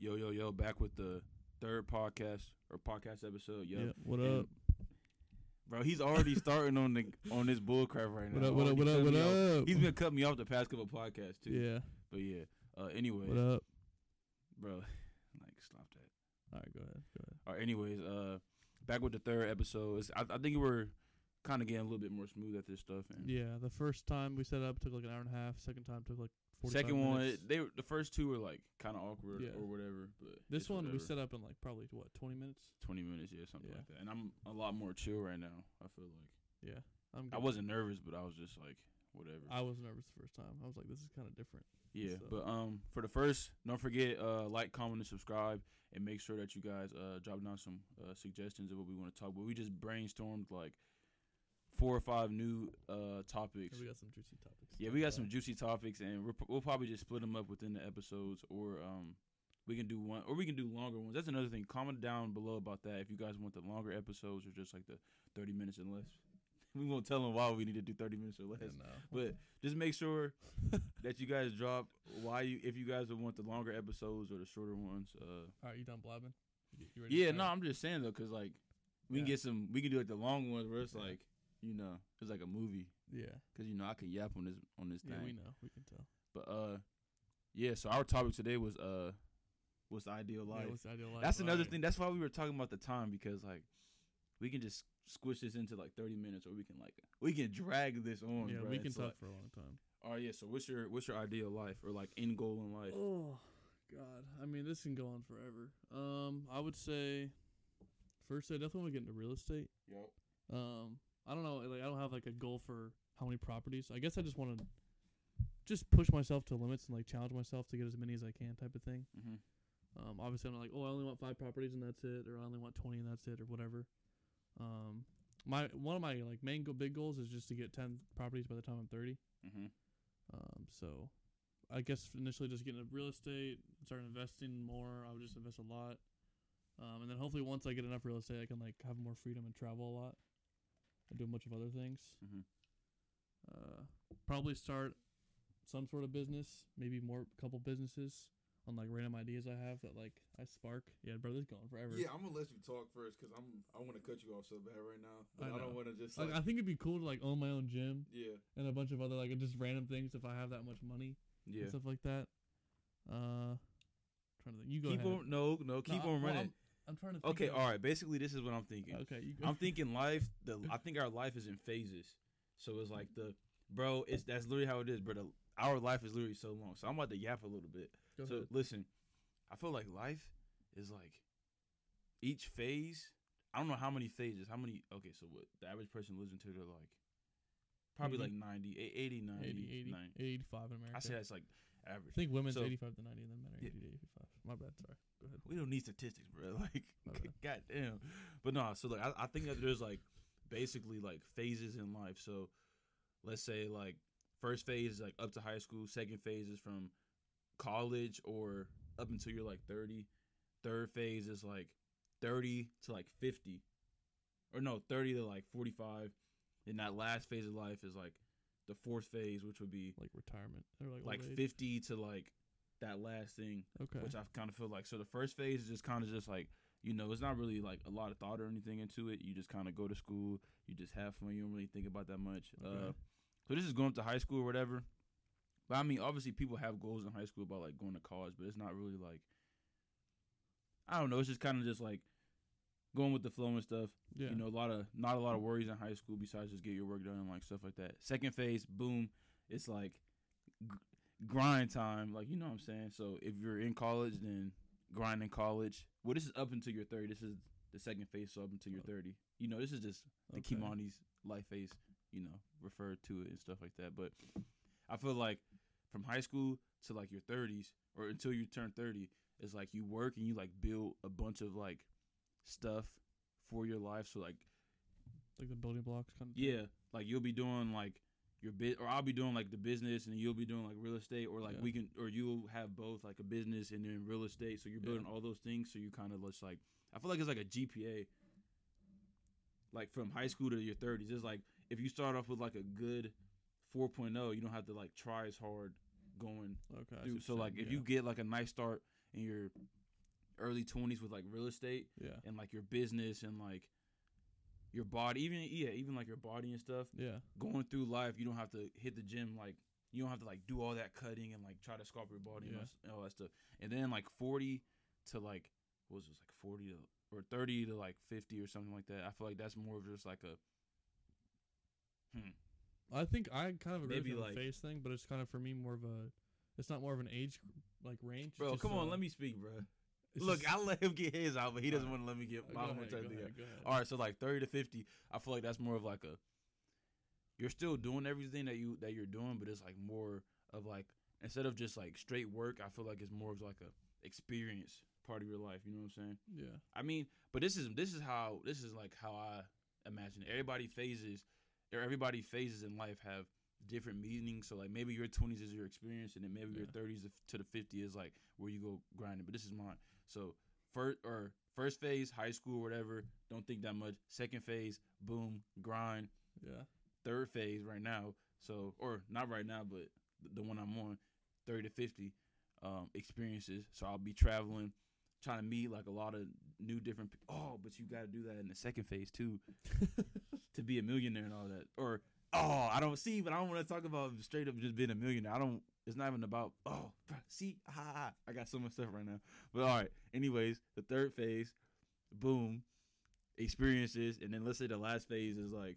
Yo, yo, yo, back with the third podcast or podcast episode. Yo, Yeah, what And- up? bro, he's already starting on the on this bullcrap right now. What up, what up, what up, what me off. up? He's been cutting me off the past couple podcasts too. Yeah. But yeah. Uh, anyway, What up? bro, like stop that. All right, go ahead. Go ahead. All right, anyways, uh, back with the third episode. It's, I, I think we're kind of getting a little bit more smooth at this stuff. And Yeah, the first time we set up took like an hour and a half. Second time took like 45 second one, minutes. they were, the first two were like kind of awkward Yeah. or whatever. But This one we set up in like probably what 20 minutes. twenty minutes, yeah, something Yeah. like that. And I'm a lot more chill right now. I feel like Yeah, I'm. I wasn't nervous, but I was just like whatever. I was nervous the first time. I was like, this is kind of different. Yeah, So- but um, for the first, don't forget uh, like, comment, and subscribe, and make sure that you guys uh drop down some uh, suggestions of what we want to talk about. We just brainstormed like four or five new uh topics. we got some juicy topics. Yeah, we got some juicy topics, and we're, we'll probably just split them up within the episodes, or um, we can do one, or we can do longer ones. That's another thing. Comment down below about that if you guys want the longer episodes or just like the thirty minutes and less. We won't tell them why we need to do thirty minutes or less. Yeah, no. But just make sure that you guys drop why you if you guys would want the longer episodes or the shorter ones. Uh, All right, you done blabbing? You, you ready yeah, no, I'm just saying though, cause like we can get some, we can do like the long ones where it's Yeah. like you know it's like a movie, Yeah. cause you know I can yap on this on this thing. Yeah, we know. We can tell. But uh, yeah. So our topic today was uh, what's the ideal Yeah, life? what's the ideal life? That's another Right. thing. That's why we were talking about the time because like we can just squish this into like 30 minutes, or we can like we can drag this on. Yeah, bruh. we can It's talk like- for a long time. Oh yeah. So what's your what's your ideal life or like end goal in life? Oh God, I mean this can go on forever. Um, I would say first I definitely want to get into real estate. Yep. Um, I don't know, like I don't have like a goal for how many properties. I guess I just want to just push myself to limits and like challenge myself to get as many as I can, type of thing. Mm-hmm. Um, obviously I'm not like, oh, I only want five properties and that's it, or I only want twenty and that's it, or whatever. Um, my one of my like main go- big goals is just to get ten properties by the time I'm thirty. Mm-hmm. Um, so I guess initially just getting into real estate, start investing more. I would just invest a lot. Um, and then hopefully once I get enough real estate, I can like have more freedom and travel a lot and do a bunch of other things. Mm-hmm. Uh, probably start some sort of business, maybe more couple businesses on like random ideas I have that like I spark. Yeah, bro, this is going forever. Yeah, I'm gonna let you talk first because I'm I want to cut you off so bad right now, I I, don't want to just Like, like, I think it'd be cool to like own my own gym yeah. and a bunch of other like just random things if I have that much money Yeah. and stuff like that. Uh, trying to think. You go keep ahead. on. No, no. Keep No, on well, running. I'm, I'm trying to. Think okay. All right. Basically, this is what I'm thinking. Okay, you go. I'm thinking life. The I think our life is in phases. So it's like the bro. It's that's literally how it is. But the, our life is literally so long. So I'm about to yap a little bit. Go so ahead. listen, I feel like life is like each phase. I don't know how many phases. How many? Okay, so what the average person lives into they're like probably 80? like 90, eh, 80, 90, 80, 80, 90. 85 in America. I say that's like average. I think women's So- 85 to 90 and then men are Yeah. to 85. My bad. Sorry. Go ahead. We don't need statistics, bro. Like, goddamn. But no, so like I, I think that there's like basically like phases in life. So let's say like first phase is like up to high school. Second phase is from college or up until you're like 30. Third phase is like 30 to like 50, or no, 30 to like 45. And that last phase of life is like the fourth phase, which would be Like retirement or like like 50 to like that last thing Okay. which I kind of feel like. So the first phase is just kind of just like you know, it's not really like a lot of thought or anything into it. You just kind of go to school, you just have fun. You don't really think about that much. Uh, so this is going up to high school or whatever. But I mean, obviously, people have goals in high school about like going to college, but it's not really like I don't know. It's just kind of just like going with the flow and stuff. yeah. You know, a lot of not a lot of worries in high school besides just get your work done and like stuff like that. Second phase, boom, it's like grind time. Like you know what I'm saying. So if you're in college, then grind in college. Well, this is up until you're 30. This is the second phase, so up until you're 30. You know, this is just the Okay. Kimani's life phase. You know, refer to it and stuff like that. But I feel like from high school to like your 30s or until you turn 30, it's like you work and you like build a bunch of like stuff for your life. So like like the building blocks kind of. yeah, like you'll be doing like your bit, or I'll be doing like the business, and you'll be doing like real estate, or like Yeah. we can, or you'll have both like a business and then real estate. So you're building Yeah. all those things. So you kind of just like I feel like it's like a GPA. Like from high school to your 30s, it's like if you start off with like a good 4.0, you don't have to like try as hard going Okay. Through. So like saying, if you get like a nice start in you're early twenties with like real estate Yeah. and like your business and like your body, even yeah, even like your body and stuff. Yeah. Going through life, you don't have to hit the gym like you don't have to like do all that cutting and like try to sculpt your body and all Yeah. and all that stuff. And then like forty to like what was this like forty to or thirty to like fifty or something like that. I feel like that's more of just like a hmm. I think I kind of agree Maybe, with like- the face thing, but it's kind of for me more of a. It's not more of an age like range. Bro, come on, let me speak, bro. Look, I let him get his out, but he doesn't Alright. want to let me get my go one ahead, go ahead, out. go ahead. All right, so like thirty to fifty, I feel like that's more of like a. You're still doing everything that you that you're doing, but it's like more of like instead of just like straight work. I feel like it's more of like a experience part of your life. You know what I'm saying? Yeah. I mean, but this is this is how this is like how I imagine it. everybody phases or everybody phases in life have different meanings. So like maybe your 20s is your experience, and then maybe your 30s to the 50 is like where you go grinding. But this is mine. So first or first phase, high school, whatever. Don't think that much. Second phase, boom, grind. Yeah. Third phase right now. So or not right now, but the- one I'm on, 30 to 50 um, experiences. So I'll be traveling, trying to meet like a lot of new different. Pe- oh, but you got to do that in the second phase too to be a millionaire and all that. Or oh, I don't see, but I don't want to talk about straight up just being a millionaire. I don't. It's not even about oh, see, ah. I got so much stuff right now. But all right. Anyways, the third phase, boom, experiences, and then let's say the last phase is like,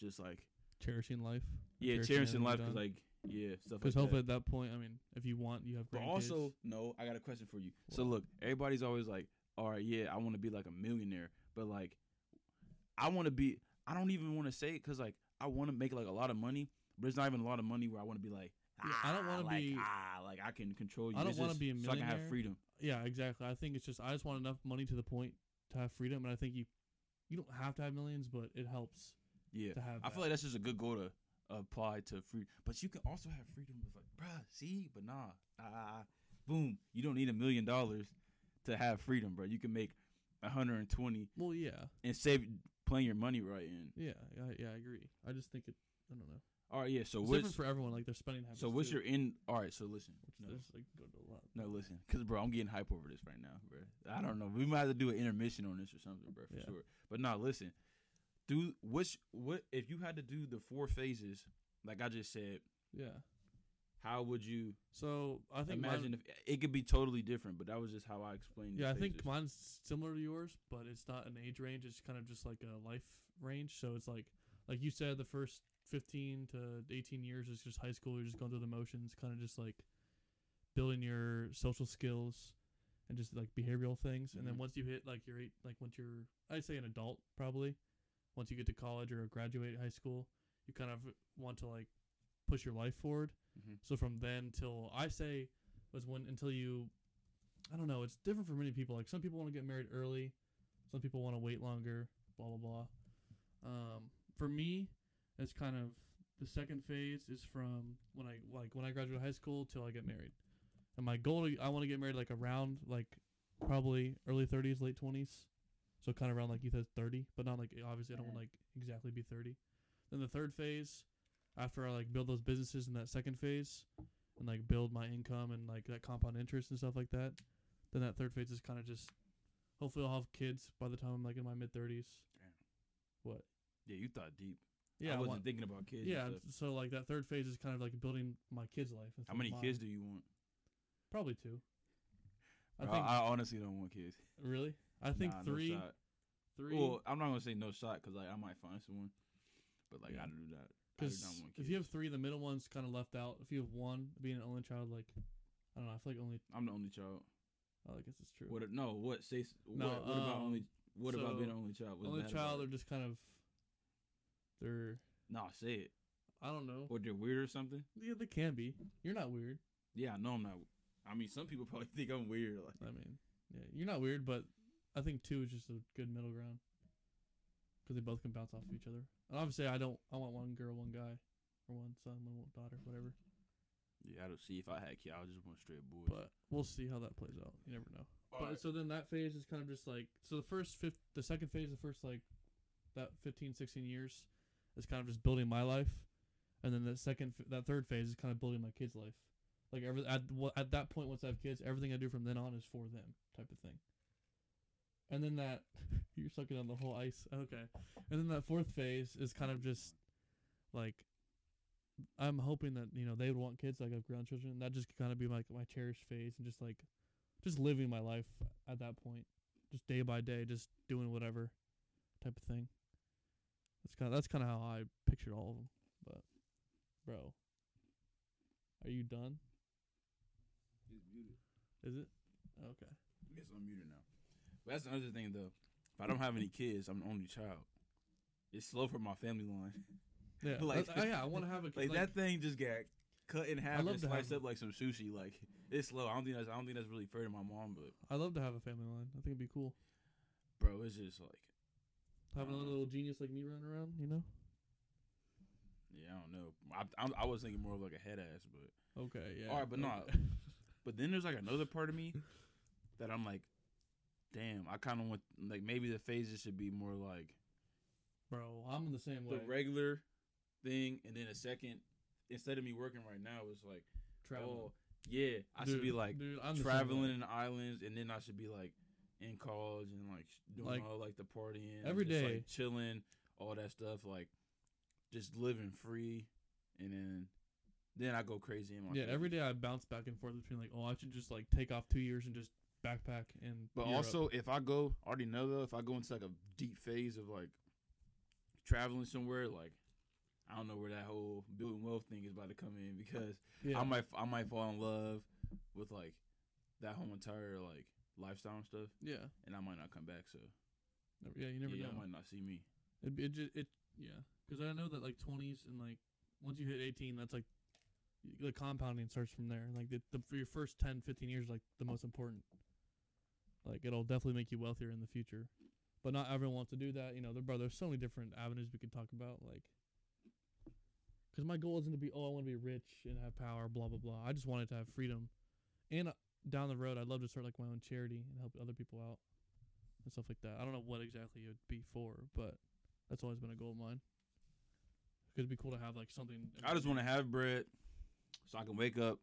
just like Cherishing life. yeah, Cherishing cherishing life is like yeah stuff like Because that. hopefully at that point, I mean, if you want, you have. But also, no, I got a question for you. So look, everybody's always like, all right, yeah, I want to be like a millionaire, but like, I want to be. I don't even want to say it because like I want to make like a lot of money, but it's not even a lot of money where I want to be like. Yeah, I don't "Ah, wanna like, be- ah, like I can control you. I don't wanna be a millionaire. so I can have freedom. Yeah, exactly. I think it's just I just want enough money to the point to have freedom, and I think you, you don't have to have millions, but it helps Yeah, to have. I feel like that's just a good goal to apply to free. But you can also have freedom with like, bruh, see, but nah, ah, boom, you don't need a million dollars to have freedom, bro. You can make 120 well, yeah, and save playing your money right in. yeah, yeah, yeah. I agree. I just think it. I don't know. All right, yeah. So It's what's different for everyone. Like they're spending habits. so what's too, your in? All right, so listen, Which no, like go to a lot. no, listen, because bro, I'm getting hype over this right now, bro. I don't know. We might have to do an intermission on this or something, bro, for Yeah. sure. But nah, listen, do which what if you had to do the four phases like I just said? Yeah. How would you So I think imagine mine, if it could be totally different? But that was just how I explained. the yeah, I think mine's similar to yours, but it's not an age range. It's kind of just like a life range. So it's like, like you said, the first 15 to 18 years is just high school. You're just going through the motions, kind of just like building your social skills and just like behavioral things. And then Mhm. once you hit like your eight, like once you're, I'd say an adult probably, once you get to college or graduate high school, you kind of want to like push your life forward. Mhm. So from then till I say was when until you, I don't know. It's different for many people. Like some people want to get married early, some people want to wait longer. Blah blah blah. Um, for me, it's kind of the second phase is from when I like when I graduate high school till I get married. And my goal, to, I want to get married like around like probably early 30s, late 20s. So kind of around like you said 30, but not like obviously I don't want like exactly be 30. Then the third phase, after I like build those businesses in that second phase, and like build my income and like that compound interest and stuff like that. Then that third phase is kind of just, hopefully I'll have kids by the time I'm like in my mid 30s. What? Yeah, you thought deep. Yeah, I wasn't want- thinking about kids. yeah. So like that third phase is kind of like building my kids' life. How many kids do you want? Probably two. I Bro, think I honestly don't want kids. really. I think Nah, three. No three. Well, I'm not gonna say no shot because like I might find someone, but like Yeah. I do that. Because if you have three, the middle one's kind of left out. If you have one, being an only child, like I don't know. I feel like only. I'm the only child. Oh, I guess it's true. What? No. What? Say. No, what, what about um, only? What about being so an only child? What's only child, about they're just kind of. They're. Nah, say it. I don't know. Or they're weird or something. Yeah, they can be. You're not weird. Yeah, no, I'm not. I mean, some people probably think I'm weird. Like, I mean, yeah, you're not weird, but I think two is just a good middle ground. Because they both can bounce off of each other. And obviously, I don't. I want one girl, one guy, or one son, one daughter, whatever. yeah, I don't see if I had kids. I would just want straight boys. But we'll see how that plays out. You never know. But so then that phase is kind of just like so the first fifth, the second phase, the first like that 15, 16 years is kind of just building my life, and then the second, that third phase is kind of building my kids' life. Like every at at that point, once I have kids, everything I do from then on is for them, type of thing. and then that you're sucking on the whole ice. Okay, and then that fourth phase is kind of just like I'm hoping that you know they would want kids like I have grandchildren. That just kind of be like my cherished phase and just like just living my life at that point, just day by day, just doing whatever type of thing. That's kind of that's kind of how I pictured all of them. But bro, are you done? He's muted. Is it? Okay. Yes, I'm muted now. But that's another thing though. If I don't have any kids, I'm the only child. It's slow for my family line. Yeah. Like- that's- oh, yeah, I want to have a kid. Like, that thing just got cut in half and sliced up like some sushi. Like it's slow. I don't think that's I don't think that's really fair to my mom, but I love to have a family line. I think it'd be cool. bro, it's just like Having a little genius like me running around, you know? yeah, I don't know. I I, I was thinking more of like a head ass, but Okay, yeah. All right, but okay. but then there's like another part of me that I'm like, damn, I kind of want like maybe the phases should be more like Bro, I'm in the same way. the regular thing, and then a second instead of me working right now, it's like Traveling. oh yeah, I should be like dude, traveling in the islands, and then I should be like in college and like doing Like, all like the partying every just, day. like chilling, all that stuff, like just living free, and then then I go crazy in my Yeah, 50s. every day I bounce back and forth between like, oh, I should just like take off two years and just backpack and. But Europe. also, if I go, I already know though, if I go into like a deep phase of like traveling somewhere, like I don't know where that whole building wealth thing is about to come in because yeah, I might I might fall in love with like that whole entire like lifestyle and stuff, yeah, and I might not come back. So Never- yeah, you never yeah, know. I might not see me. It be it just it yeah, because I know that like twenties and like once you hit eighteen, that's like the compounding starts from there. Like the, the for your first 10, 15 years, like the most important. Like it'll definitely make you wealthier in the future, but not everyone wants to do that. You know, there, bro. There's so many different avenues we could talk about. Like, because my goal isn't to be oh I want to be rich and have power, blah blah blah. I just wanted to have freedom, and uh, down the road I'd love to start like my own charity and help other people out and stuff like that. I don't know what exactly it would be for, but that's always been a goal of mine. It'd be cool to have like something. I just want to have bread so I can wake up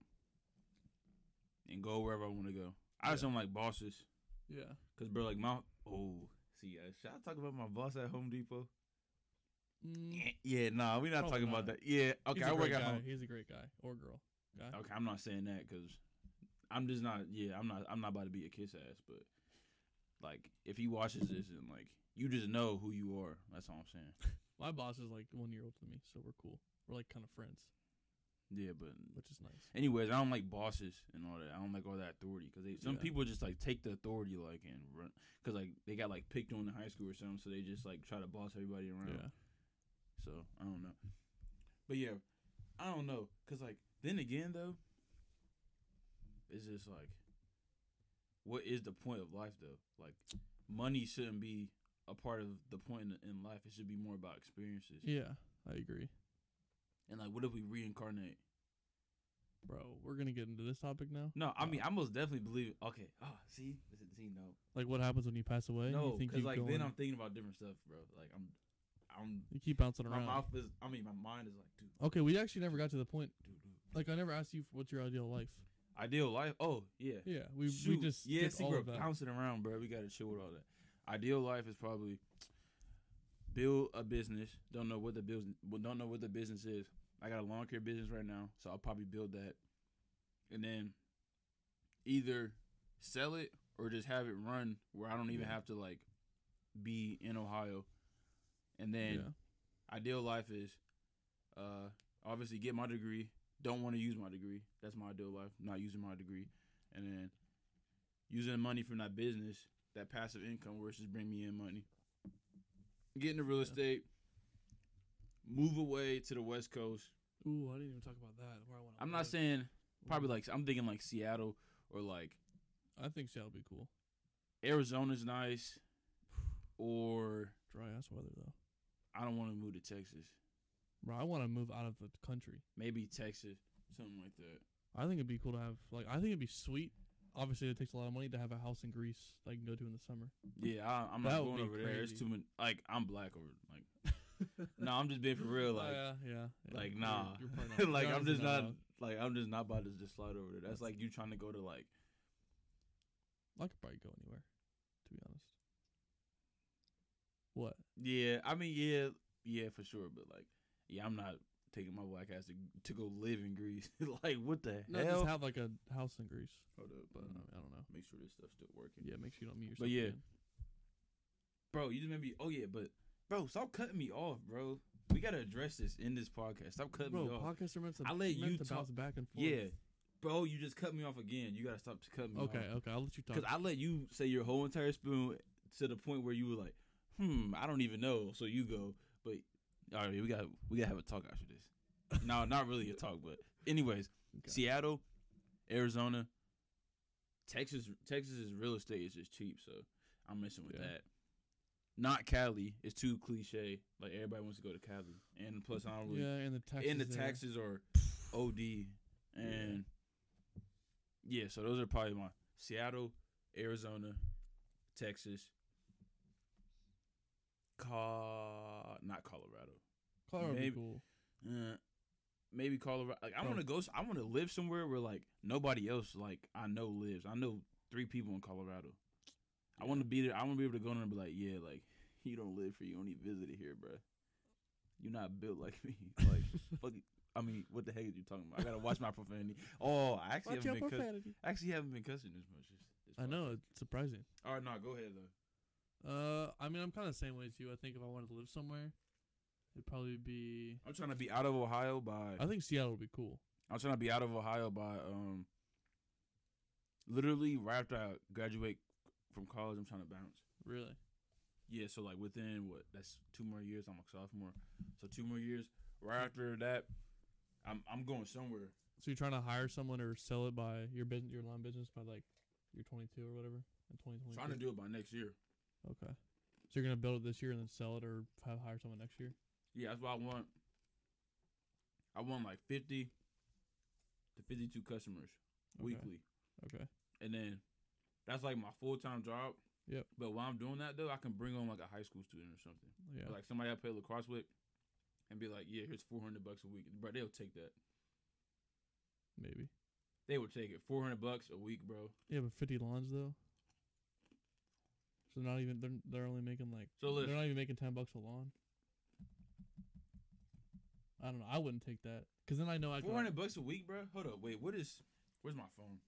and go wherever I want to go. I just Yeah. don't like bosses. yeah. Cause bro, like my oh, see, uh, should I talk about my boss at Home Depot? Mm, Yeah, nah, we're not Probably talking about that. Yeah, okay, I work great at home. He's a great guy or girl. Guy. Okay, I'm not saying that because I'm just not. Yeah, I'm not. I'm not about to be a kiss ass. But like, if he watches this and like, you just know who you are. That's all I'm saying. My boss is like one year older than me, so we're cool. We're like kind of friends, Yeah, but which is nice. anyways, I don't like bosses and all that. I don't like all that authority because they some Yeah. people just like take the authority like and run because like they got like picked on in high school or something, so they just like try to boss everybody around. Yeah. So I don't know. But yeah, I don't know. Cause like then again though, it's just like, what is the point of life though? Like, money shouldn't be a part of the point in, life. It should be more about experiences. Yeah, I agree, And like, what if we reincarnate? bro. We're gonna get into this topic now. No, I mean, I most definitely believe. Okay, oh, see, see, no, Like what happens when you pass away? no, because like go then I'm thinking about different stuff, bro. Like I'm, I'm, you keep bouncing around. my mouth is. I mean, my mind is like, dude, Okay, we actually never got to the point. dude, dude. Like I never asked you what's your ideal life. Ideal life. Oh yeah. Yeah, we we just yeah, see, we're bouncing around, bro. We gotta chill with all that. Ideal life is probably build a business. Don't know what the business. Don't know what the business is. I got a lawn care business right now, so I'll probably build that, and then either sell it or just have it run where I don't even Yeah. have to like be in Ohio. And then yeah. ideal life is uh obviously get my degree don't want to use my degree that's my ideal life not using my degree and then using money from that business that passive income where it's just bring me in money get into real estate move away to the west coast Ooh, I didn't even talk about that. Where I want. i'm not saying probably like i'm thinking like seattle or like I think Seattle would be cool. arizona's nice or Dry ass weather though. i don't want to move to texas Bro, I want to move out of the country. maybe texas something like that I think it'd be cool to have like I think it'd be sweet. Obviously, it takes a lot of money to have a house in Greece that I can go to in the summer. Yeah, I, I'm That not going over there. It's too many. Like I'm black over. Like no, I'm just being for real. Oh, like, Oh, yeah, yeah, yeah. like You're- nah. you're like I'm just not. allowed. Like I'm just not about to just slide over there. That's That's- like you trying to go to like. I could probably go anywhere, to be honest. What? Yeah, I mean, yeah, yeah, for sure. But like, yeah, I'm not taking my black ass to, to go live in Greece. like, what the No, hell? just have like a house in Greece. Hold up, But I, mean, I don't know. make sure this stuff's still working. Yeah, make sure you don't mute yourself. But yeah, again. bro, you just made me. Oh yeah, but bro, stop cutting me off, bro. We gotta address this in this podcast. Stop cutting bro, me off. podcasts are meant to. I let you to talk- bounce back and forth. Yeah, bro, you just cut me off again. You gotta stop cutting me Okay. off. Okay, okay. I'll let you talk. Because I let you say your whole entire spoon to the point where you were like, "Hmm, I don't even know." So you go, but all right, we got we gotta have a talk after this. no, not really a talk, but anyways, Okay. Seattle, Arizona, Texas. Texas's real estate is just cheap, so I'm messing with Yeah. that. Not Cali. It's too cliche. Like everybody wants to go to Cali, and plus I don't really. yeah, and the taxes. and the taxes are OD, and yeah, so those are probably my Seattle, Arizona, Texas, Ca- not Colorado. Colorado maybe- cool. Uh, maybe Colorado. Like I want to go. I want to live somewhere where like nobody else like I know lives. I know three people in Colorado. I want to be there. I want to be able to go in there and be like, yeah, like you don't live here. You only visited here, bruh. You're not built like me. Like, fuck. it. I mean, what the heck are you talking about? I gotta watch my profanity. Oh, I actually Watch haven't been. Cuss- I actually haven't been cussing as much. This, this I know it's surprising. All right, no, go ahead though. Uh, I mean, I'm kind of the same way as you. I think if I wanted to live somewhere, it'd probably be. I'm trying to be out of Ohio by. I think Seattle would be cool. I'm trying to be out of Ohio by um. Literally right after I graduate from college, I'm trying to bounce. Really. Yeah, so like within what? That's two more years. I'm a sophomore, so two more years. Right after that, I'm I'm going somewhere. So you're trying to hire someone or sell it by your business, your line business by like you're 22 or whatever in 2020. Trying to do it by next year. Okay. So you're gonna build it this year and then sell it or have hire someone next year. Yeah, that's what I want. I want like 50 to 52 customers Okay. weekly. Okay. And then that's like my full time job. Yep. But while I'm doing that though, I can bring on like a high school student or something. Yeah. Or, like somebody I play lacrosse with and be like, yeah, here's 400 bucks a week. Bro, they'll take that. maybe. They would take it. 400 bucks a week, bro. Yeah, but 50 lawns though. So they're not even they're they're only making like So they're not even making 10 bucks a lawn. I don't know. I wouldn't take that because then I know I 400 bucks a week, bro? Hold up. Wait, what is, where's my phone?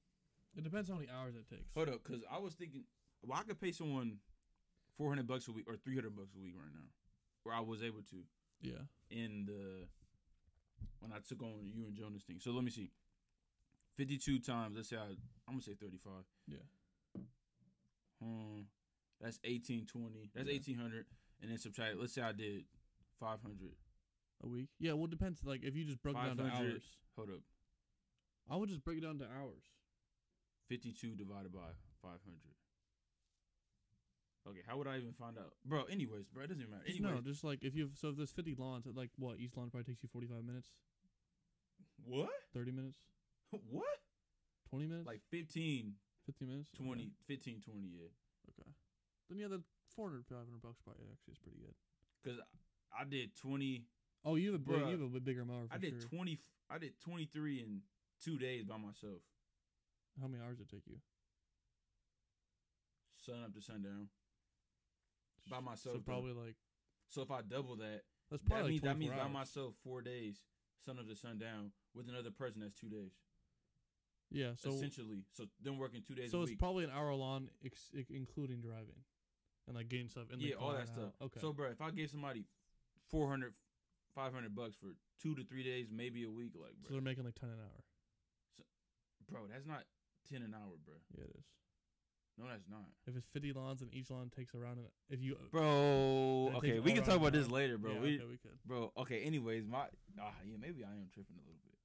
It depends how many hours it takes. Hold up, because I was thinking, well, I could pay someone 400 bucks a week or 300 bucks a week right now. where I was able to. Yeah. in the when I took on you and Jonas thing. So let me see. Fifty two times, let's say I I'm gonna say thirty five. Yeah. Hmm. That's eighteen twenty. That's Yeah. eighteen hundred. And then subtract let's say I did five hundred. A week. Yeah. Well, it depends. Like if you just broke it down to hours, Hold up. I would just break it down to hours. Fifty two divided by five hundred. Okay, how would I even find out? Bro, anyways, bro, it doesn't matter. Anyways, no, just like if you have so if there's 50 lawns, like what each lawn probably takes you 45 minutes, what? 30 minutes, what? 20 minutes, Like 15, 50 minutes, 20, Okay. 15, 20, yeah. okay. Then yeah, the 400, 500 bucks probably actually is pretty good. Cuz I did 20 Oh, you have a big, you have a bigger mower. For I did sure. twenty. I did twenty three in two days by myself, How many hours did it take you? sun up to sundown. By myself, So though. probably like So if I double that, that's that probably means like that means 24 by myself four days, sun up to sundown, with another person that's two days, Yeah, so essentially. So then working two days so it's week. probably an hour long, ex- including driving, and like getting stuff in the yeah, all that stuff. Okay. So, bro, if I gave somebody 400, 500 bucks for two to three days, maybe a week, like, so they're making like 10 an hour. bro, that's not ten an hour, bro. Yeah, it is. No, that's not, If it's 50 lawns and each lawn takes around, an, if you bro. Okay, we can talk about this later, bro. yeah, we, okay, we could. bro. Okay, anyways, my ah, yeah, maybe I am tripping a little bit.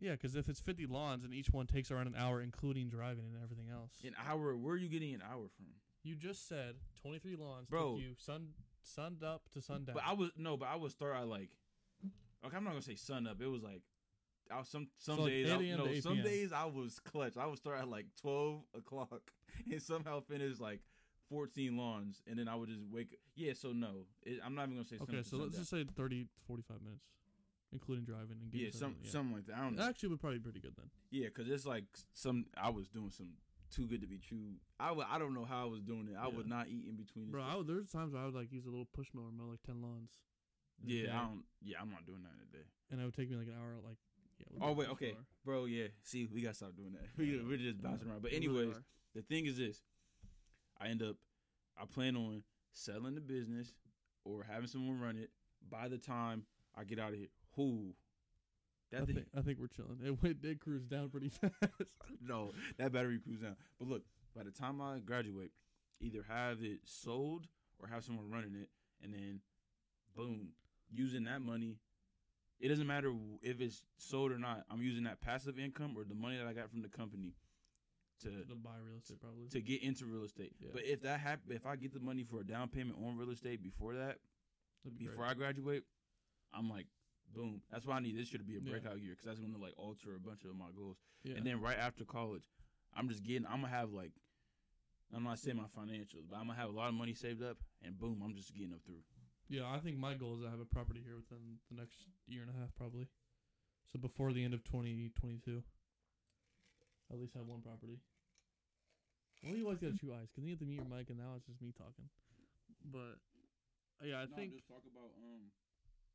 Yeah, because if it's 50 lawns and each one takes around an hour, including driving and everything else. An hour? Where are you getting an hour from? You just said 23 lawns Bro. took you sun sunned up to sundown. But I was no, but I would start at like. Okay, I'm not gonna say sun up. It was like, I was some some So, days. 8 I, no, to 8 some days I was clutch. I would start at like 12 o'clock and somehow finish like 14 lawns, and then I would just wake. Yeah, so no, it, I'm not even gonna say. sun okay, to so let's just say 30 to 45 minutes, including driving and getting yeah, some yeah. something like that. I don't know. actually would probably be pretty good then. Yeah, because it's like some. I was doing some too good to be true. I I don't know how I was doing it. I would not eat in between. Bro, I would, there's times where I would like use a little push mower mow like ten lawns. yeah, I don't. Yeah, I'm not doing that in a day. and it would take me like an hour. Like, yeah. Oh wait, okay, mower. bro. Yeah, see, we gotta stop doing that. We, Yeah. we're just bouncing around. But We really anyways, the thing is this: I end up, I plan on selling the business or having someone run it. By the time I get out of here, who? I think, I think we're chilling. It went, it cruised down pretty fast. no, that battery cruise down. But look, by the time I graduate, either have it sold or have someone running it, and then, boom, using that money. It doesn't matter if it's sold or not. I'm using that passive income or the money that I got from the company to to buy real estate probably. to get into real estate. Yeah. But if that happen, if I get the money for a down payment on real estate before that, be before great. I graduate, I'm like, boom. That's why I need this year to be a Yeah. breakout year because that's going to like alter a bunch of my goals. yeah. And then right after college, I'm just getting. I'm gonna have like, I'm not saying my financials, but I'm gonna have a lot of money saved up, and boom, I'm just getting up through. Yeah, I think my goal is to have a property here within the next year and a half, probably. So before the end of 2022, at least have one property. Well, you always got two eyes because you have to mute your mic, and now it's just me talking. But yeah, I think just talk about um.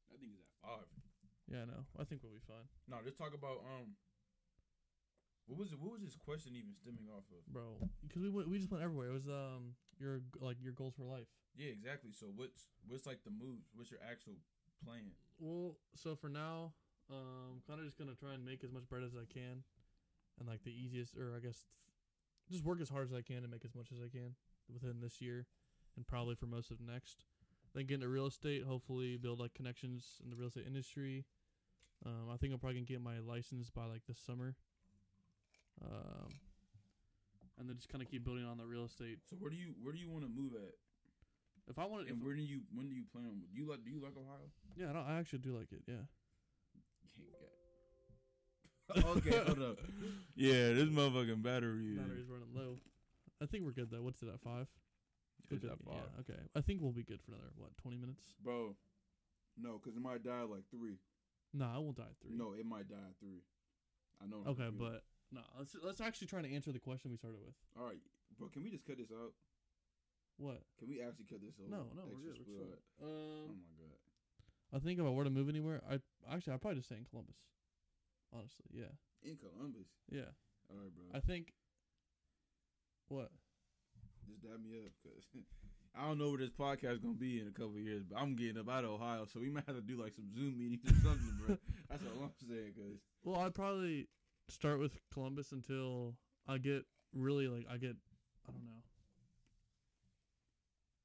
I think it's at five. Yeah, no, I think we'll be fine, No, just talk about um. What was it? What was this question even stemming off of? bro. Because we went, we just went everywhere. It was um your like your goals for life. Yeah, exactly. So what's what's like the moves? What's your actual plan? Well, so for now, um, I'm kind of just gonna try and make as much bread as I can, and like the easiest, or I guess, just work as hard as I can and make as much as I can within this year, and probably for most of next. Then get into real estate. Hopefully, build like connections in the real estate industry. Um, I think I'm probably gonna get my license by like this summer. Um, and then just kind of keep building on the real estate. So where do you where do you want to move at? If I want to, And where do you when do you plan on? Do you like do you like Ohio? yeah, no, I actually do like it. Yeah. okay, hold up. Yeah, this motherfucking battery. Battery's running low. I think we're good though. What's it at five? It's Good, at yeah, five. okay. I think we'll be good for another what twenty minutes. Bro, no, because it might die like three. No, I won't die at three. No, it might die at three. I know. Okay, but no. Let's let's actually try to answer the question we started with. all right, bro. Can we just cut this out? What? Can we actually cut this out? No, no, we're good. We're. Oh Um, my god. I think if I were to move anywhere, I actually I'd probably just stay in Columbus. Honestly, yeah, In Columbus. yeah. All right, bro. I think. What? just dab me up, cause I don't know where this podcast is gonna be in a couple of years, but I'm getting up out of Ohio, so we might have to do like some Zoom meetings or something, bro. That's all I'm saying, cause Well, I'd probably start with Columbus until I get really like I get I don't know.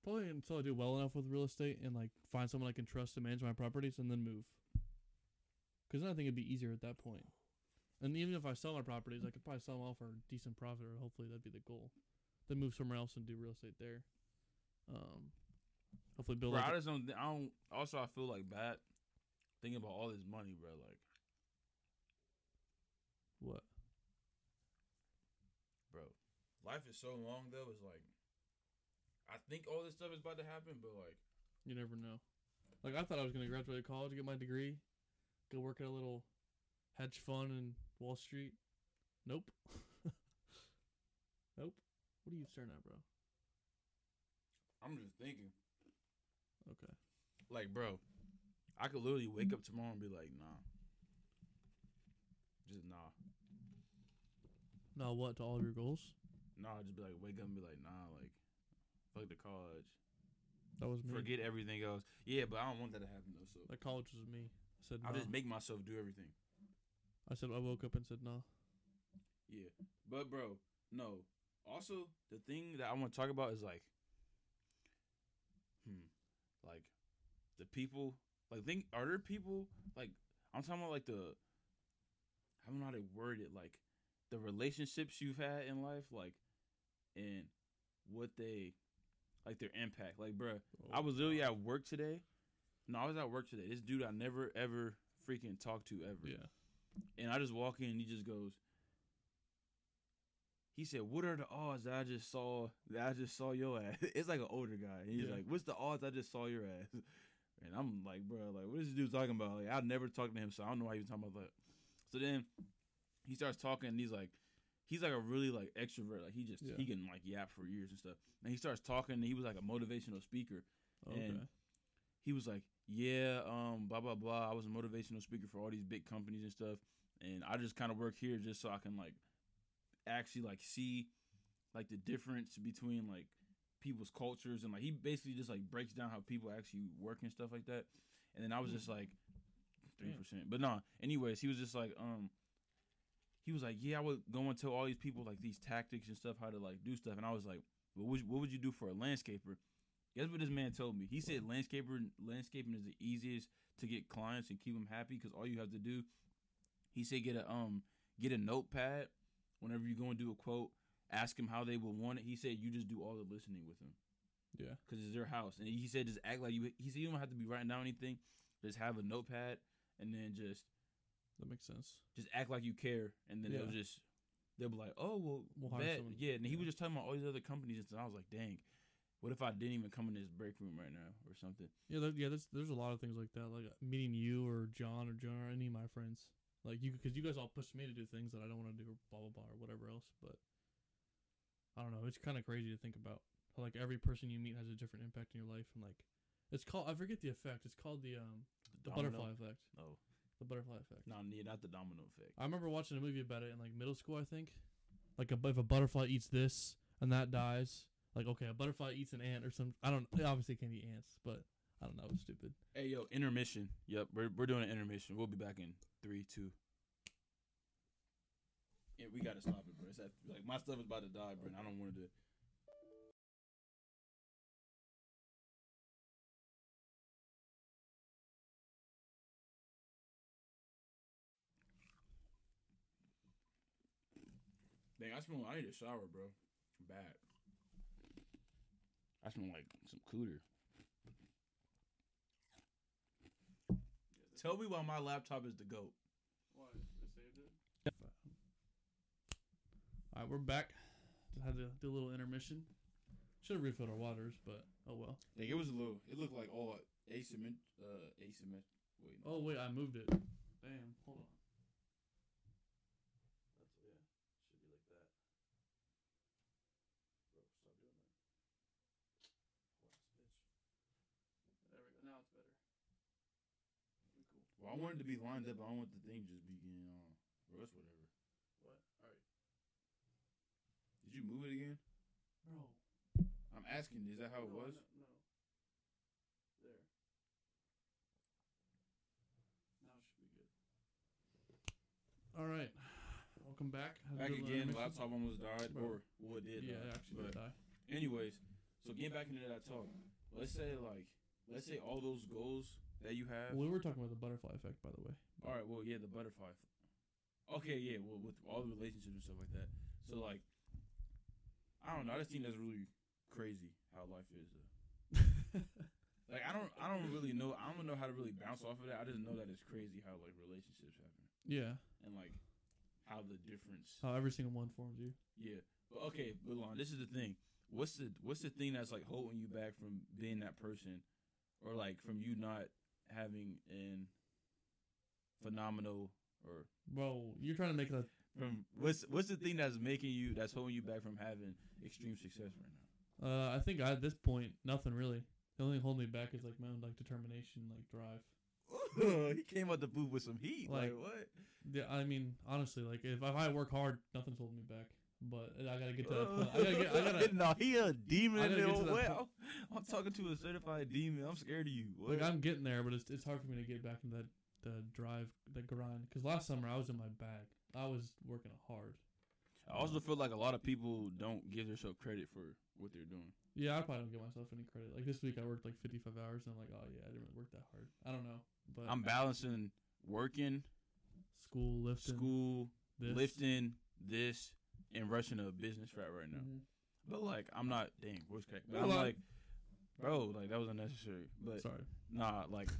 Probably until I do well enough with real estate and like find someone I can trust to manage my properties and then move. Because then I think it'd be easier at that point. And even if I sell my properties, I could probably sell them all for a decent profit, or hopefully that'd be the goal. Then move somewhere else and do real estate there. Um, hopefully build. bro, Like I just don't. I don't. Also, I feel like bad thinking about all this money, bro. Like, what? bro, life is so long though. It's like, I think all this stuff is about to happen, but like, You never know. Like I thought I was gonna graduate college, get my degree, go work at a little hedge fund in Wall Street. Nope. nope. What are you staring at, bro? I'm just thinking, Okay. like, bro, I could literally wake up tomorrow and be like, nah, just nah, Now what to all of your goals? nah. Just be like, wake up and be like, nah, like, fuck the college, That was me. forget everything else. Yeah, but I don't want that to happen though. So That college was me. I said I'll just make myself do everything. I said I woke up and said no. Yeah, but bro, no. Also, the thing that I want to talk about is like, like the people. Like, think are there people like I'm talking about like the I don't know how to word it like the relationships you've had in life, like, and what they like their impact. Like, bro, I oh, was literally at work today. No, I was at work today. This dude I never ever freaking talked to ever. Yeah. And I just walk in and he just goes, he said, "What are the odds that I just saw that I just saw your ass?" It's like an older guy. And he's Yeah. like, "What's the odds I just saw your ass?" And I'm like, "Bro, like, what is this dude talking about?" Like, I never talked to him, so I don't know why he was talking about that. So then he starts talking, and he's like, he's like a really like extrovert. Like he just Yeah. he can like yap for years and stuff. And he starts talking. and He was like a motivational speaker. Okay. And he was like, "Yeah, um, blah blah blah. I was a motivational speaker for all these big companies and stuff, and I just kind of work here just so I can like actually like see like the difference between like people's cultures and like he basically just like breaks down how people actually work and stuff like that. And then I was just like three percent, but no. anyways, he was just like, um, he was like, yeah, I would go and tell all these people like these tactics and stuff how to like do stuff, and I was like, what would you, what would you do for a landscaper? Guess what this man told me? He said landscaper landscaping is the easiest to get clients and keep them happy because all you have to do, he said, get a um get a notepad whenever you go and do a quote. Ask them how they would want it. He said you just do all the listening with him. yeah. because it's their house. And he said just act like you. He said you don't have to be writing down anything. Just have a notepad and then just That makes sense. just act like you care, and then they'll just they'll be like, oh well, We'll someone- yeah. And he was just talking about all these other companies, and stuff. I was like, dang, what if I didn't even come in this break room right now or something? Yeah, there, yeah. There's there's a lot of things like that, like meeting you or John or John or any of my friends. Like you, because you guys all push me to do things that I don't want to do, or blah blah blah, or whatever else. But I don't know. It's kind of crazy to think about. How, like every person you meet has a different impact in your life, and like it's called. I forget the effect. It's called the um the Domino? butterfly effect. Oh, The butterfly effect. no, not the domino effect. I remember watching a movie about it in like middle school. I think, like a, if a butterfly eats this and that dies, like okay, a butterfly eats an ant or some. I don't. It obviously can't eat ants, but I don't know. Stupid. Hey yo, intermission. Yep, we're we're doing an intermission. We'll be back in three, two. Yeah, we gotta stop it, bro. It's at, like my stuff is about to die, bro. And I don't want to. Dang, I smell. I need a shower, bro. Bad. I smell like some cooter. Tell me why my laptop is the goat. Why? They saved it? Alright, we're back. Just had to do a little intermission. Should have refilled our waters, but oh well. Like it was a little. It looked like all asymmet, uh, asymmet. Wait, no. Oh wait, I moved it. Damn, hold on. That's yeah, should be like that. Bro, stop doing that. Last bitch. There we go. Now it's better. Pretty cool. Well, I wanted to be lined up. I don't want the thing just be getting on. Bro, it's whatever. What? All right, Did you move it again? bro. I'm asking. Is that how it No, was? No. no. There. Now it should be good. All right. Welcome back. Had Back do a little again. Laptop almost died, Bro. or well, it did. Yeah, die. it actually but did die. anyways, so getting back into that talk. Let's say like, let's say all those goals that you have. Well, we were talking about the butterfly effect, by the way. All right. Well, yeah, the butterfly. Okay, yeah. Well, with all the relationships and stuff like that. So like, I don't know. I just think that's really crazy how life is. Like I don't, I don't really know. I don't know how to really bounce off of that. I just know that it's crazy how like relationships happen yeah. and like how the difference. How every single one forms you. Yeah. But okay, but Lon, this is the thing. What's the what's the thing that's like holding you back from being that person, or like from you not having an phenomenal or Bro, you're trying to make a. from what's what's the thing that's making you that's holding you back from having extreme success right now? Uh, I think at this point, nothing really. The only thing holding me back is like my own like determination, like drive. he came out the booth with some heat. Like, Like- what? Yeah, I mean, honestly, like if, if I work hard, nothing's holding me back. But I gotta get to that point. I gotta get. I gotta. no, he a demon I in gotta the get to old that way. point. I'm, I'm talking to a certified demon. I'm scared of you. What? Like I'm getting there, but it's it's hard for me to get back into that the drive, the grind. Because last summer I was in my bag. I was working hard. I also feel like a lot of people don't give themselves credit for what they're doing. Yeah, I probably don't give myself any credit. Like this week, I worked like 55 hours, and I'm like, oh yeah, I didn't really work that hard. I don't know, but I'm balancing working, school, lifting, school, this. lifting, this, and rushing a business right right now. Mhm. But like, I'm not. Dang, voice crack. But I'm like- like, bro, like that was unnecessary. But Sorry. nah, like,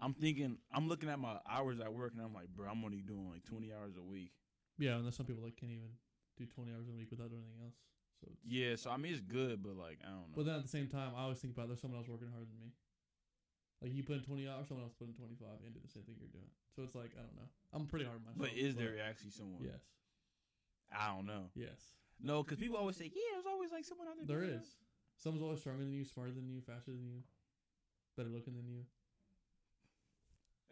I'm thinking, I'm looking at my hours at work, and I'm like, bro, I'm only doing like 20 hours a week. Yeah, and there's some people that can't even do 20 hours a week without doing anything else. So it's, Yeah, so I mean, it's good, but like, I don't know. But then at the same time, I always think about there's someone else working harder than me. Like you put in 20 hours, someone else put in 25 and do the same thing you're doing. So it's like I don't know. I'm pretty hard on myself. But is there actually someone? Yes. I don't know. Yes, No, because people always say, yeah, there's always like someone out there. there doing is. Someone's always stronger than you, smarter than you, faster than you, better looking than you.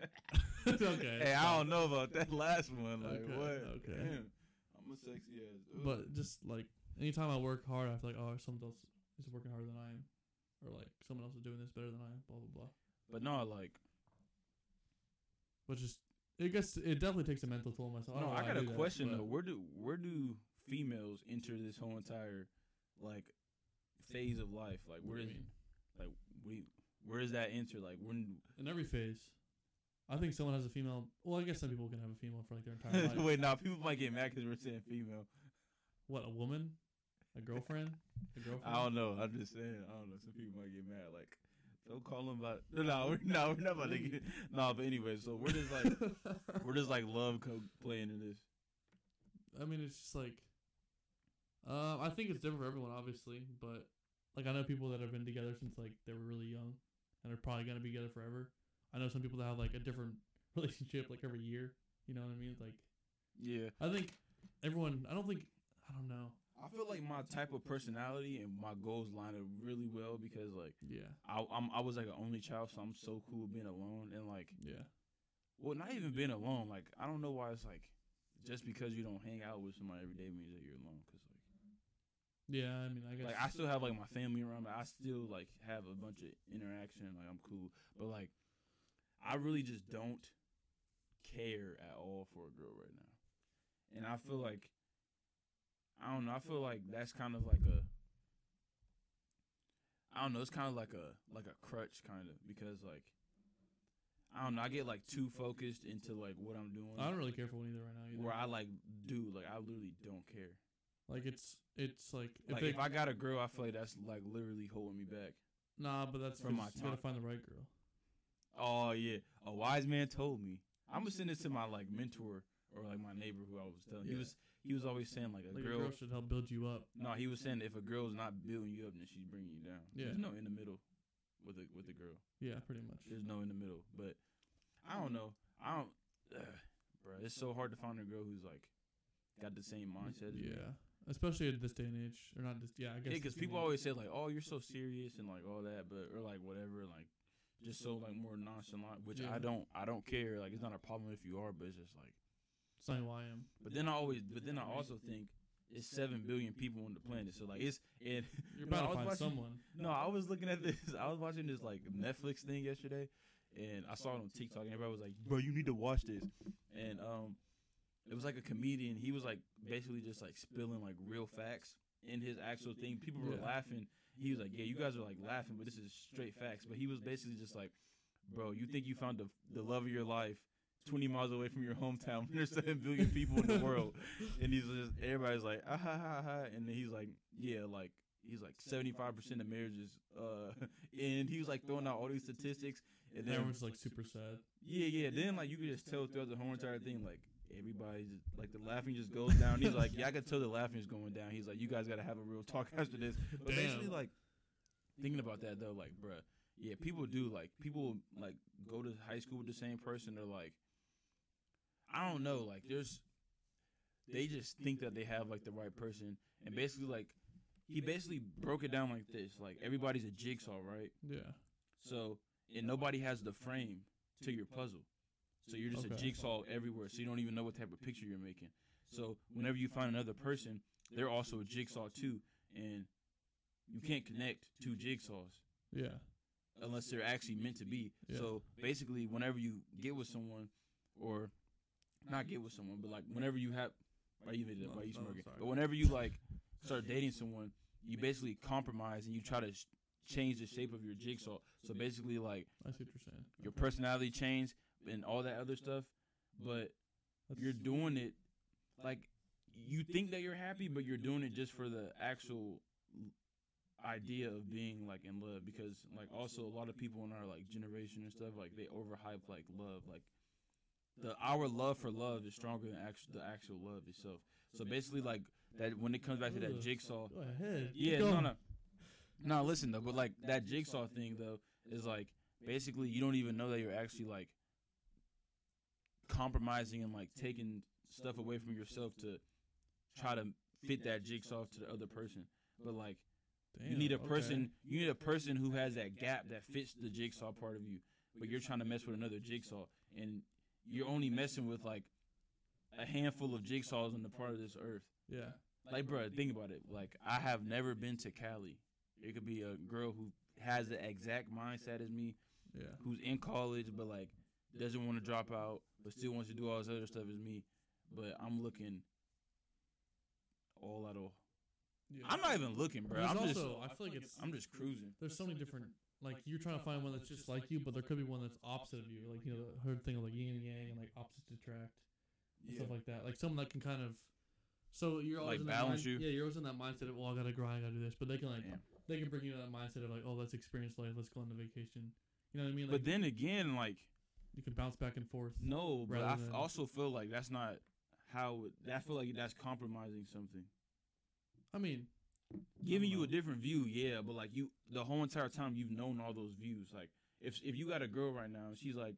it's okay. Hey, I don't know about that last one. Like Okay, what? okay. Damn, I'm a sexy ass. dude. But just like anytime I work hard, I feel like oh, someone else is working harder than I am, or like someone else is doing this better than I am. Blah blah blah. but no, like Which is, I guess it definitely takes a mental toll on myself. no, don't I got a do that, question though. Where do where do females enter this whole entire like phase of life? Like where is like we where does that enter? Like when? In every phase, I think someone has a female. Well, I guess some people can have a female for like their entire life. Wait, now people might get mad because we're saying female. What a woman, a girlfriend, a girlfriend. I don't know. I'm just saying. I don't know. Some people might get mad. Like, don't call them about. No, we're, no, we're not about to get. No, but anyway, so where does like where does like love co- play into this? I mean, it's just like, um, I think it's different for everyone, obviously, but like I know people that have been together since like they were really young, and are probably gonna be together forever. I know some people that have like a different relationship like every year. You know what I mean? Like, Yeah, I think everyone. I don't think. I don't know. I feel like my type of personality and my goals line up really well because like Yeah. I I'm, I was like an only child, so I'm so cool being alone and like Yeah. well, not even being alone. Like I don't know why it's like just because you don't hang out with somebody every day means that you're alone. Cause like Yeah. I mean, I guess. like I still have like my family around me. I still like have a bunch of interaction. Like I'm cool, but like I really just don't care at all for a girl right now, and I feel like I don't know. I feel like that's kind of like a I don't know. It's kind of like a like a crutch, kind of because like I don't know. I get like too focused into like what I'm doing. I don't really care for one either right now. Either. Where I like do like I literally don't care. Like it's it's like if Like they, if I got a girl, I feel like that's like literally holding me back. nah, but that's From from my you gotta find the right girl. Oh yeah, a wise man told me. I'm gonna send this to my like mentor or like my neighbor who I was telling. He was he was always saying like a Like girl. a girl should help build you up. no, he was saying if a girl's not building you up, then she's bringing you down. Yeah. There's no in the middle with a with a girl. Yeah, pretty much. There's no in the middle. But I don't know. I don't, uh, bro. It's so hard to find a girl who's like got the same mindset. as. Yeah, especially at this day and age, or not just yeah. I guess Yeah, because people always say like, "Oh, you're so serious" and like all that, but or like whatever, like just so like more nonchalant. Which Yeah. I don't, I don't care. Like it's not a problem if you are, but it's just like. Not who I am. But then I always, but then I also think it's seven billion people on the planet, so like it's and You're about to find watching- someone. No, I was looking at this. I was watching this like Netflix thing yesterday, and I saw it on TikTok, and everybody was like, "Bro, you need to watch this." And um, it was like a comedian. He was like basically just like spilling like real facts in his actual thing. People were Yeah. laughing. He was like, "Yeah, you guys are like laughing, but this is straight facts." But he was basically just like, "Bro, you think you found the the love of your life." 20 miles away from your hometown. There's 7 billion people in the world. And he's just, everybody's like, ah, ha, ha, ha. And then he's like, yeah, like, he's like 75% of marriages uh and he was like throwing out all these statistics and then Everyone's like super sad. yeah yeah then like you could just tell throughout the whole entire thing like everybody just like the laughing just goes down he's like yeah i could tell the laughing is going down he's like you guys gotta have a real talk after this but Damn. basically like thinking about that though like bruh yeah people do like people like go to high school with the same person They're like i don't know like there's they just think that they have like the right person and basically like he basically broke it down like this like everybody's a jigsaw right Yeah. so and nobody has the frame to your puzzle so you're just a jigsaw everywhere so you don't even know what type of picture you're making so whenever you find another person they're also a jigsaw too and you can't connect two jigsaws Yeah. unless they're actually meant to be. Yeah. So basically, whenever you get with someone, or not get with someone, but like whenever you have, why you No, why you smirking? But whenever you like start dating someone, you basically compromise and you try to sh- change the shape of your jigsaw. So basically, like I see what you're saying. your personality change and all that other stuff, but you're doing it like you think that you're happy, but you're doing it just for the actual idea of being like in love because like also a lot of people in our like generation and stuff like they overhype like love like the our love for love is stronger than actual the actual love itself so basically like that when it comes back to that jigsaw Go ahead. yeah, Keep no, no. No, listen though, but like that jigsaw thing though is like basically you don't even know that you're actually like compromising and like taking stuff away from yourself to try to fit that jigsaw to the other person. But like you need a okay. person you need a person who has that gap that fits the jigsaw part of you. But you're trying to mess with another jigsaw and you're only messing with like a handful of jigsaws on the part of this earth. Yeah. Like, bro, think about it. Like, I have never been to Cali. It could be a girl who has the exact mindset as me, Yeah. who's in college, but like doesn't want to drop out, but still wants to do all this other stuff as me. But I'm looking all out of. yeah. I'm not even looking, bro. There's I'm also, just, I feel like it's I'm just cruising. there's so many different like you're trying to find one that's just like you, but there could be one that's opposite of you. Like you know the whole thing of like yin and yang and like opposites attract and stuff like that. Like someone that can kind of so you're always Like in that balance mind- you? Yeah, you're always in that mindset of well I gotta grind, I gotta do this, but they can like Damn. they can bring you to that mindset of like oh let's experience life, let's go on a vacation. You know what I mean? Like But then again, like, you can bounce back and forth. no, but Rather I f- than- also feel like that's not how. It, I feel like that's compromising something. I mean, giving you a different view, yeah, but like you the whole entire time you've known all those views. Like if if you got a girl right now and she's like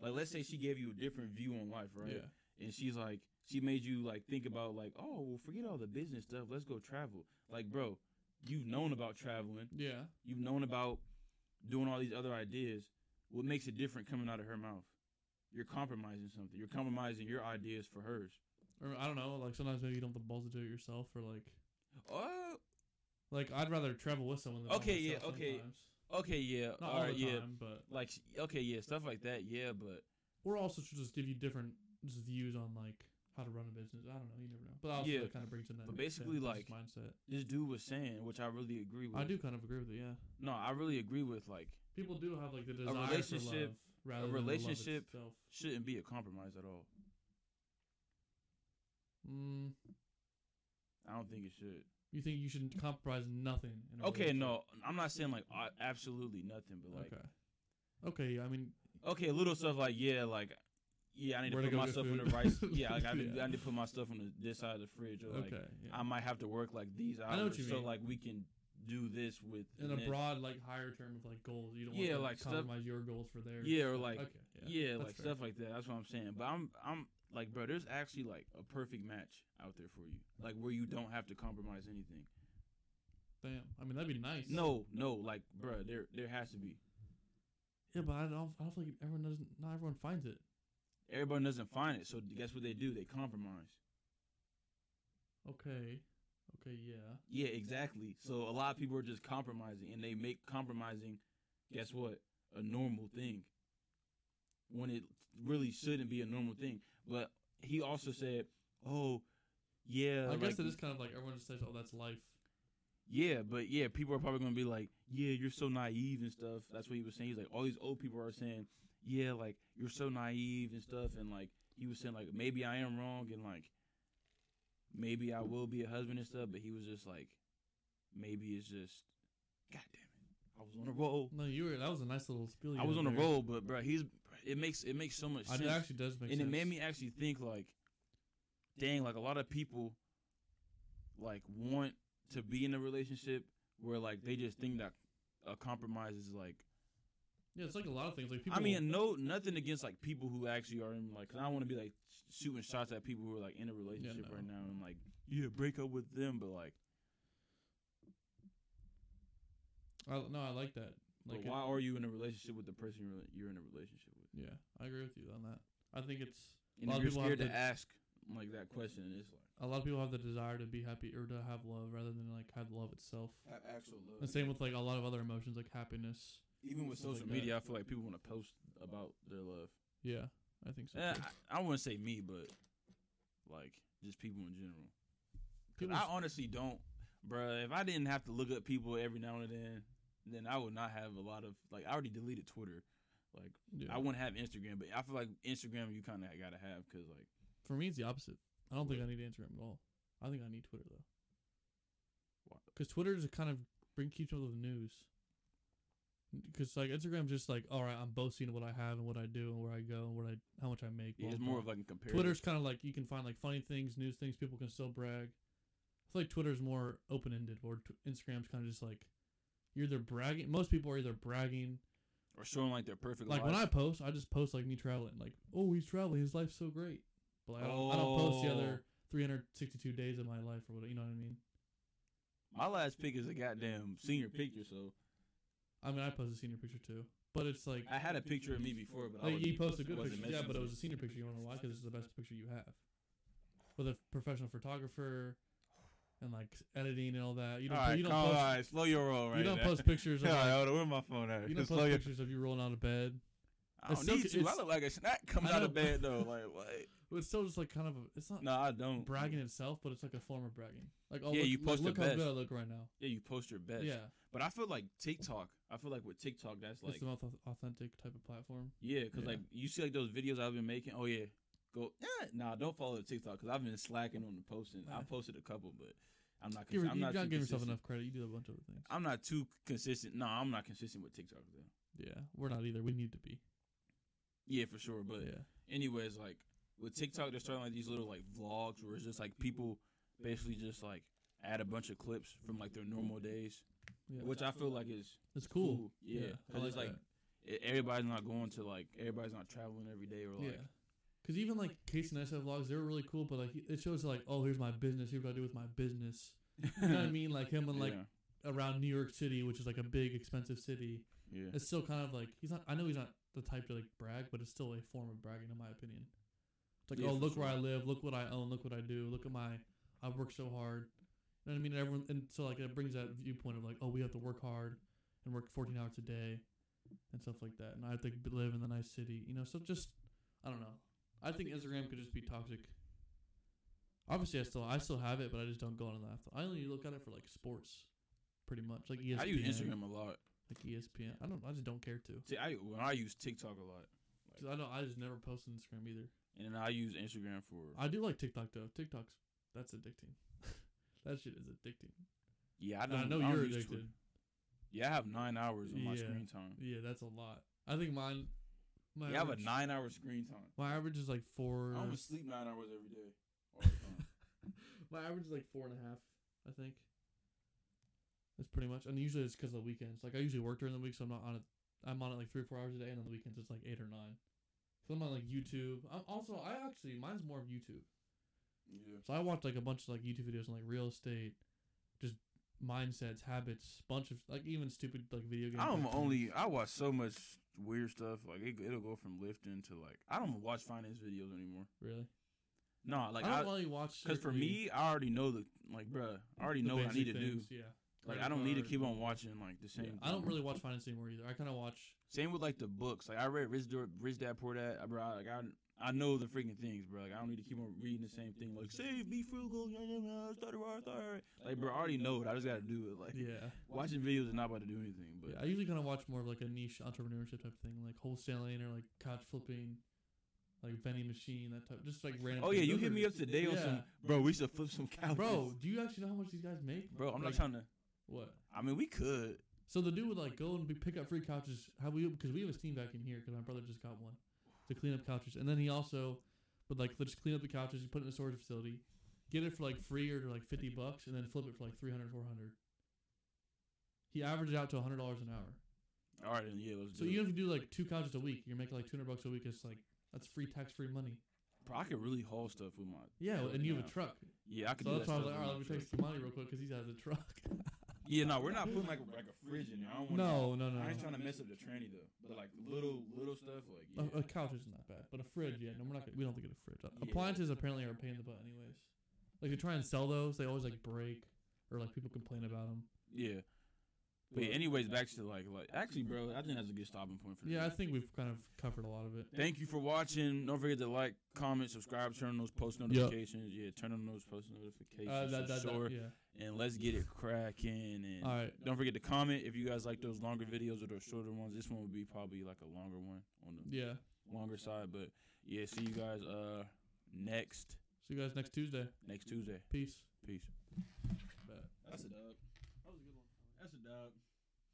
like let's say she gave you a different view on life, right? yeah, And she's like she made you like think about like, oh well forget all the business stuff, let's go travel. Like, bro, you've known about traveling, yeah, you've known about doing all these other ideas. What makes it different coming out of her mouth? You're compromising something. You're compromising your ideas for hers. or I don't know. Like sometimes maybe you don't have the balls to do it yourself, or like Oh, like I'd rather travel with someone. Than Okay, yeah, okay. sometimes. okay, yeah, Not all right, yeah. time, but Like, okay, yeah, stuff like that, yeah, but Or also to just give you different views on like how to run a business. I don't know. You never know. But also Yeah. it kind of brings in that. But basically, like, mindset. this dude was saying, which I really agree with. I do kind of agree with it. Yeah, No, I really agree with. Like, people do have like the desire relationship- for love rather a than relationship- shouldn't be a compromise at all. Mm, I don't think it should. you think you should compromise nothing? In a Okay, no, I'm not saying like absolutely nothing, but like, okay. Okay. I mean, okay, little stuff like yeah, like yeah, I need to put my stuff in the right. Yeah, like I need, Yeah. I need to put my stuff on the, this side of the fridge, or like okay. Yeah. I might have to work like these hours, I know what you so mean. like we can do this with in a this. broad, like higher term of like goals, you don't Yeah, want to like stuff- compromise your goals for theirs. Yeah, or like okay, yeah, that's like fair. stuff like that. That's what I'm saying. But I'm I'm like, bro, there's actually like a perfect match out there for you, like where you don't have to compromise anything. Damn, I mean that'd be nice. No, no, like, bro, there there has to be. Yeah, but I don't. I don't feel like everyone doesn't. Not everyone finds it. Everybody doesn't find it, so guess what they do? They compromise. Okay. Okay. Yeah. Yeah, exactly. So a lot of people are just compromising, and they make compromising, guess what, a normal thing. When it really shouldn't be a normal thing. But he also said, "Oh, yeah." I guess it is kind of like everyone just says, "Oh, that's life." Yeah, but yeah, people are probably gonna be like, "Yeah, you're so naive and stuff." That's what he was saying. He's like, all these old people are saying, "Yeah, like you're so naive and stuff," and like he was saying, like maybe I am wrong and like maybe I will be a husband and stuff, but he was just like, maybe it's just, God damn it, I was on a roll. No, you were. That was a nice little spiel. I was on a there. roll, but bro, he's it makes it makes so much sense, it actually does make and sense. it made me actually think like, dang, like a lot of people like want to be in a relationship where like they just think that a compromise is like. Yeah, it's like a lot of things. Like people. I mean, no, nothing against like people who actually are in like. Cause I don't want to be like shooting shots at people who are like in a relationship no. right now and like yeah, break up with them, but like, I, no, I like that. but Like, it- why are you in a relationship with the person you're, you're in a relationship with? Yeah, I agree with you on that. I think it's And A lot if of you're people have scared to the- ask like that question, it's like a lot of people have the desire to be happy or to have love rather than like have love itself. Have actual love. The same with like a lot of other emotions like happiness. even with social like that. media, I feel like people want to post about their love. Yeah, I think so. Eh, too. I, I wouldn't say me, but like just people in general. 'Cause People I s- honestly don't, bruh. If I didn't have to look up people every now and then, then I would not have a lot of like. I already deleted Twitter. Like yeah. I wouldn't have Instagram, but I feel like Instagram you kind of gotta have because like For me, it's the opposite. I don't think I need Instagram at all. I think I need Twitter though. Why? Because Twitter is kind of bring keeps up with the news. Because like Instagram's just like, all right, I'm boasting what I have and what I do and where I go and what I how much I make. yeah, it's more of like a comparative. Twitter's kind of like you can find like funny things, news things. People can still brag. I feel like Twitter's more open ended, or t- Instagram's kind of just like you're either bragging. Most people are either bragging. Or showing like their perfect. Like when I post, I just post like me traveling. Like, oh, he's traveling. His life's so great. But like, I, don't, I don't post the other 362 days of my life or whatever. You know what I mean? My last pic is a goddamn senior picture, so I mean, I posted a senior picture too, but it's like I had a picture of me before, but I like you posted a good wasn't yeah, but it was a senior picture. You want to know why? Because it's the best picture you have with a professional photographer and like editing and all that. You don't, All right, you don't post, right, slow your roll right you don't now. post pictures of right, like, where my phone at? you don't post your- pictures of you rolling out of bed. I It's don't still- need to. I look like a snack coming out of bed though. Like what? But it's still just like kind of a, it's not No, I don't. bragging itself, but it's like a form of bragging. Like oh Yeah, look, you look- post look, the how good I look right now. Yeah, you post your best. Yeah, But I feel like TikTok. I feel like with TikTok, that's like it's the most authentic type of platform. yeah, because Yeah. like you see like those videos I've been making. Oh yeah, go. Eh, nah, don't follow the TikTok because I've been slacking on the posting. I posted a couple, but I'm not. Give, I'm not, not too giving yourself enough credit. You do a bunch of other things. I'm not too consistent. No, I'm not consistent with TikTok though. Yeah, we're not either. We need to be. Yeah, for sure. But yeah, anyways, like with TikTok, they're starting like these little like vlogs where it's just like people basically just like add a bunch of clips from like their normal days, yeah. which I feel like is it's cool. Yeah, I because it's like that. everybody's not going to like everybody's not traveling every day or like yeah. Because even like Casey Neistat vlogs, they were really cool, but like it shows like, oh, here's my business. Here's what I do with my business. You know what I mean? Like him and like yeah, around New York City, which is like a big, expensive city. yeah. It's still kind of like he's not. I know he's not the type to like brag, but it's still a form of bragging, in my opinion. It's like, Yeah, oh, for look where I live. Look what I own. Look what I do. Look at my. I work so hard. You know what I mean? And everyone, and so like it brings that viewpoint of like, oh, we have to work hard and work 14 hours a day and stuff like that. And I have to live in the nice city. You know, so just I don't know. I think Instagram could just be toxic. Obviously, I still I still have it, but I just don't go on that. I only look at it for like sports, pretty much. Like ESPN. I use Instagram a lot. Like ESPN. I don't. I just don't care to. See, I when I use TikTok a lot, 'Cause I don't. I just never post on Instagram either. and then I use Instagram for I do like TikTok though. TikTok's that's addicting. that shit is addicting. yeah. I don't. I know don't you're use addicted. Twitter. Yeah, I have nine hours on my screen time. Yeah, that's a lot. I think mine. My Yeah, I have a nine hour screen time. My average is like four. I almost sleep nine hours every day. All the time. My average is like four and a half. I think. That's pretty much, and usually it's because of the weekends. Like I usually work during the week, so I'm not on it. I'm on it like three or four hours a day, and on the weekends it's like eight or nine. So I'm on like YouTube. I'm also I actually mine's more of YouTube. yeah. So I watch like a bunch of like YouTube videos on like real estate, just mindsets, habits, bunch of like even stupid like video games. I'm only I watch so much weird stuff. Like it, it'll go from lifting to like I don't watch finance videos anymore. really. No, like I I don't really watch because for me, I already know the like, bruh. I already know what I need basic to do. Yeah. Like I don't need to keep on watching like the yeah. same. I don't really watch finance anymore either. I kind of watch. Same with like the books. Like I read Rich Dad, Rich Dad Poor Dad. I- Bro, I- like I, I know the freaking things, bro. Like I don't need to keep on reading the same thing. Like save, be frugal, yeah, yeah, yeah, start a war. Like bro, I already know it. I just gotta do it. Like Yeah. watching videos is not about to do anything. But yeah. I usually kind of watch more of like a niche entrepreneurship type thing, like wholesaling or like couch flipping, like vending machine, that type. Just like random. oh yeah, you hit me up today on some. Bro, we should flip some couches. Bro, do you actually know how much these guys make? bro, I'm not Like, trying to. What? I mean, we could. So the dude would like go and be, pick up free couches. How we because we have a steam vac in here because my brother just got one to clean up couches, and then he also would like just clean up the couches, and put it in a storage facility, get it for like free or like fifty bucks, and then flip it for like 300, 400. He averaged out to hundred dollars an hour. All right, then yeah, let's So do even it. if you have to do like two couches a week, you're making like two hundred bucks a week. It's like that's free tax free money. Bro, I could really haul stuff with my. Yeah, and you have a truck. Yeah, I could So do that's that why I was like, all right, let me truck. Kimani real quick because he has a truck. Yeah, no, we're not putting like a, like a fridge in there. I don't want. no, no, no. I ain't trying to mess up the tranny though. But like little little stuff like yeah. A, a couch isn't that bad, but a fridge, yeah. No, we're not. Gonna, we don't think get a fridge. Appliances apparently are a pain in the butt, anyways. Like they try and sell those, they always like break, or like people complain about them. Yeah. But yeah, anyways, back to like like actually, bro, I think that's a good stopping point for Yeah, I think we've kind of covered a lot of it. Thank you for watching. Don't forget to like, comment, subscribe, turn on those post Yup. notifications. Yeah, turn on those post notifications Uh, that, for that, that, sure. yeah. And let's get it cracking. And All right. don't forget to comment if you guys like those longer videos or those shorter ones. This one would be probably like a longer one on the Yeah. longer side. But yeah, see you guys uh next See you guys next Tuesday. next Tuesday. Peace. Peace. That's a dub. That was a good one. That's a dub.